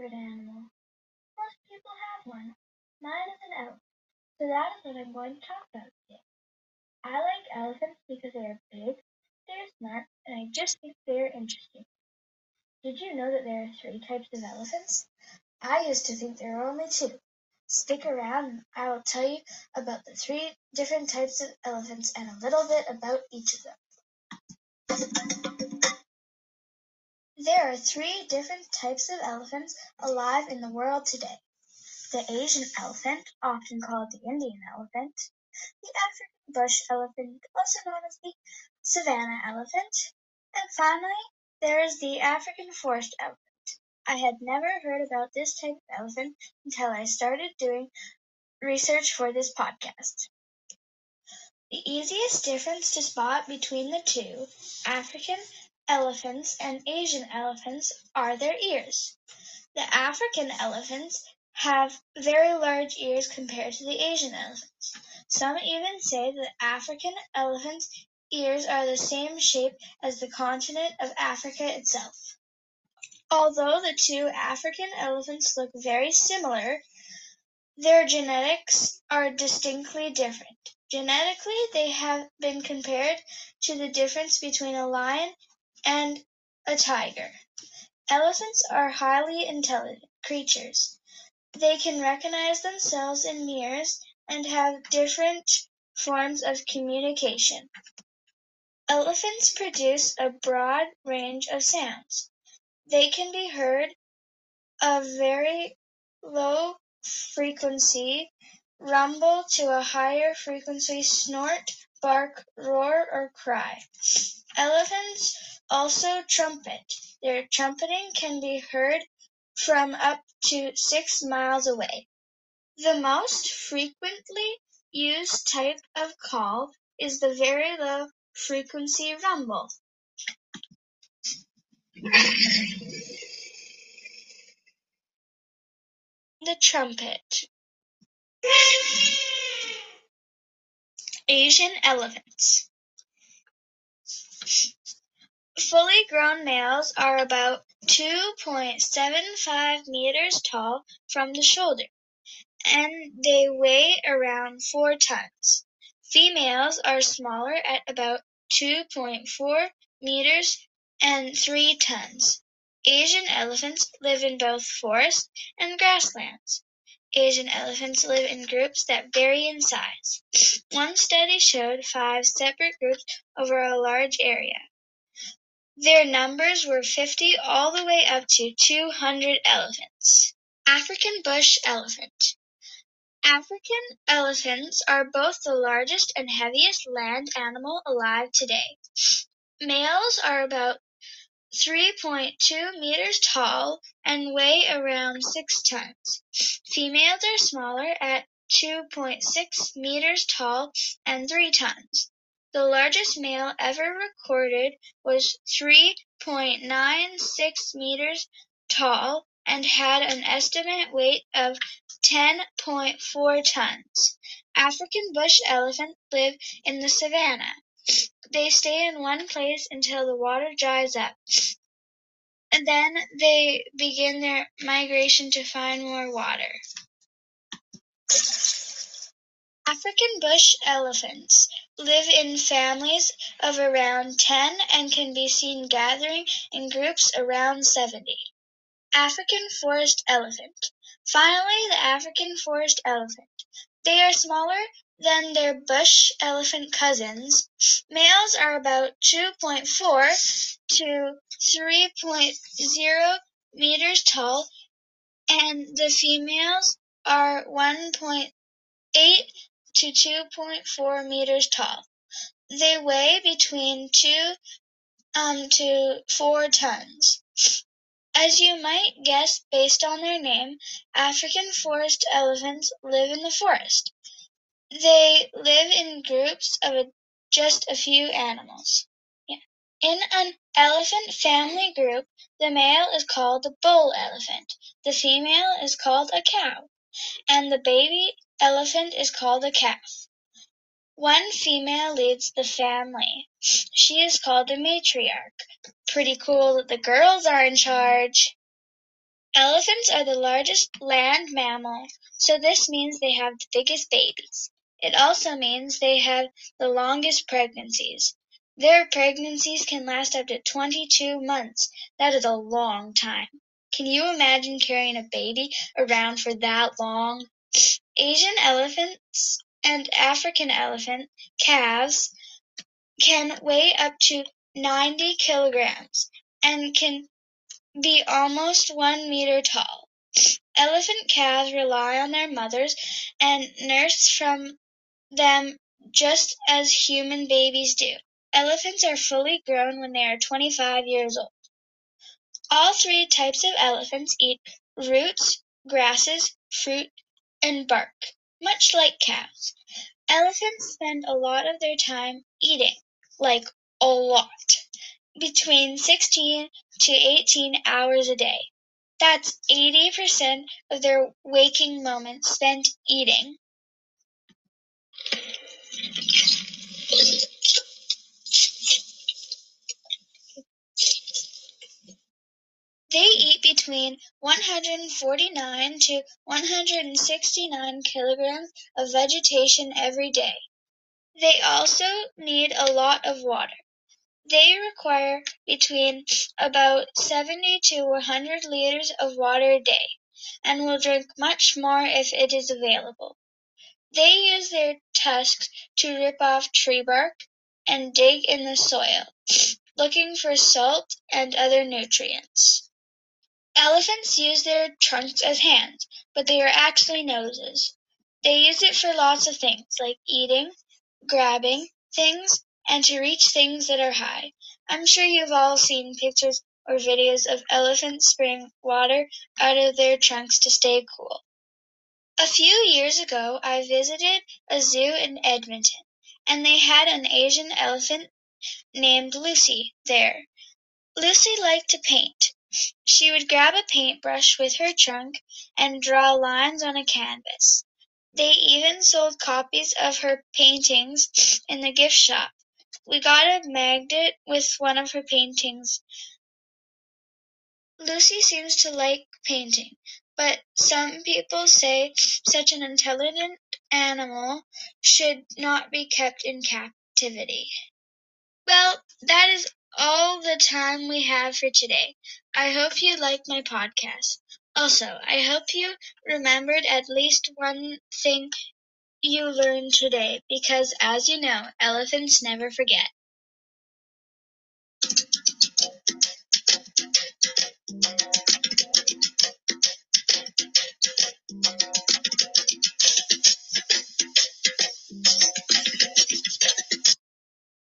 favorite animal? Most people have one. Mine is an elephant, so that is what I'm going to talk about today. I like elephants because they are big, they're smart, and I just think they are interesting. Did you know that there are three types of elephants? I used to think there were only two. Stick around and I will tell you about the three different types of elephants and a little bit about each of them. There are three different types of elephants alive in the world today. The Asian elephant, often called the Indian elephant, the African bush elephant, also known as the savanna elephant, and finally there is the African forest elephant. I had never heard about this type of elephant until I started doing research for this podcast. The easiest difference to spot between the two, African elephants and Asian elephants, are their ears. The African elephants have very large ears compared to the Asian elephants. Some even say that African elephants' ears are the same shape as the continent of Africa itself. Although the two African elephants look very similar, their genetics are distinctly different. Genetically, they have been compared to the difference between a lion and a tiger. Elephants are highly intelligent creatures. They can recognize themselves in mirrors and have different forms of communication. Elephants produce a broad range of sounds. They can be heard a very low frequency rumble to a higher frequency snort, bark, roar, or cry. Elephants also trumpet. Their trumpeting can be heard from up to six miles away. The most frequently used type of call is the very low frequency rumble. The trumpet. Asian elephants. Fully grown males are about 2.75 meters tall from the shoulder, and they weigh around 4 tons. Females are smaller at about 2.4 meters and 3 tons. Asian elephants live in both forest and grasslands. Asian elephants live in groups that vary in size. One study showed five separate groups over a large area. Their numbers were 50 all the way up to 200 elephants. African bush elephant. African elephants are both the largest and heaviest land animal alive today. Males are about 3.2 meters tall and weigh around 6 tons. Females are smaller at 2.6 meters tall and 3 tons. The largest male ever recorded was 3.96 meters tall and had an estimated weight of 10.4 tons. African bush elephants live in the savanna. They stay in one place until the water dries up. And then they begin their migration to find more water. African bush elephants live in families of around 10 and can be seen gathering in groups around 70. African forest elephant. Finally, the African forest elephant. They are smaller than their bush elephant cousins. Males are about 2.4 to 3.0 meters tall and the females are 1.8 to 2.4 meters tall. They weigh between 2 um, to 4 tons. As you might guess based on their name, African forest elephants live in the forest. They live in groups of a, just a few animals. Yeah. In an elephant family group, the male is called the bull elephant, the female is called a cow, and the baby elephant is called a calf. One female leads the family. She is called a matriarch. Pretty cool that the girls are in charge. Elephants are the largest land mammal, so this means they have the biggest babies. It also means they have the longest pregnancies. Their pregnancies can last up to 22 months. That is a long time. Can you imagine carrying a baby around for that long? Asian elephants and African elephant calves can weigh up to 90 kilograms and can be almost one meter tall. Elephant calves rely on their mothers and nurse from them just as human babies do. Elephants are fully grown when they are 25 years old. All three types of elephants eat roots, grasses, fruit, and bark, much like cows. Elephants spend a lot of their time eating, like a lot between 16 to 18 hours a day. That's 80% of their waking moments spent eating. They eat between 149 to 169 kilograms of vegetation every day. They also need a lot of water. They require between about 70 to 100 liters of water a day, and will drink much more if it is available. They use their tusks to rip off tree bark and dig in the soil, looking for salt and other nutrients. Elephants use their trunks as hands, but they are actually noses. They use it for lots of things, like eating, grabbing things, and to reach things that are high. I'm sure you've all seen pictures or videos of elephants spraying water out of their trunks to stay cool. A few years ago I visited a zoo in Edmonton, and they had an Asian elephant named Lucy there. Lucy liked to paint. She would grab a paintbrush with her trunk and draw lines on a canvas. They even sold copies of her paintings in the gift shop. We got a magnet with one of her paintings. Lucy seems to like painting, but some people say such an intelligent animal should not be kept in captivity. Well, that is all the time we have for today. I hope you liked my podcast. Also, I hope you remembered at least one thing you learned today because, as you know, elephants never forget.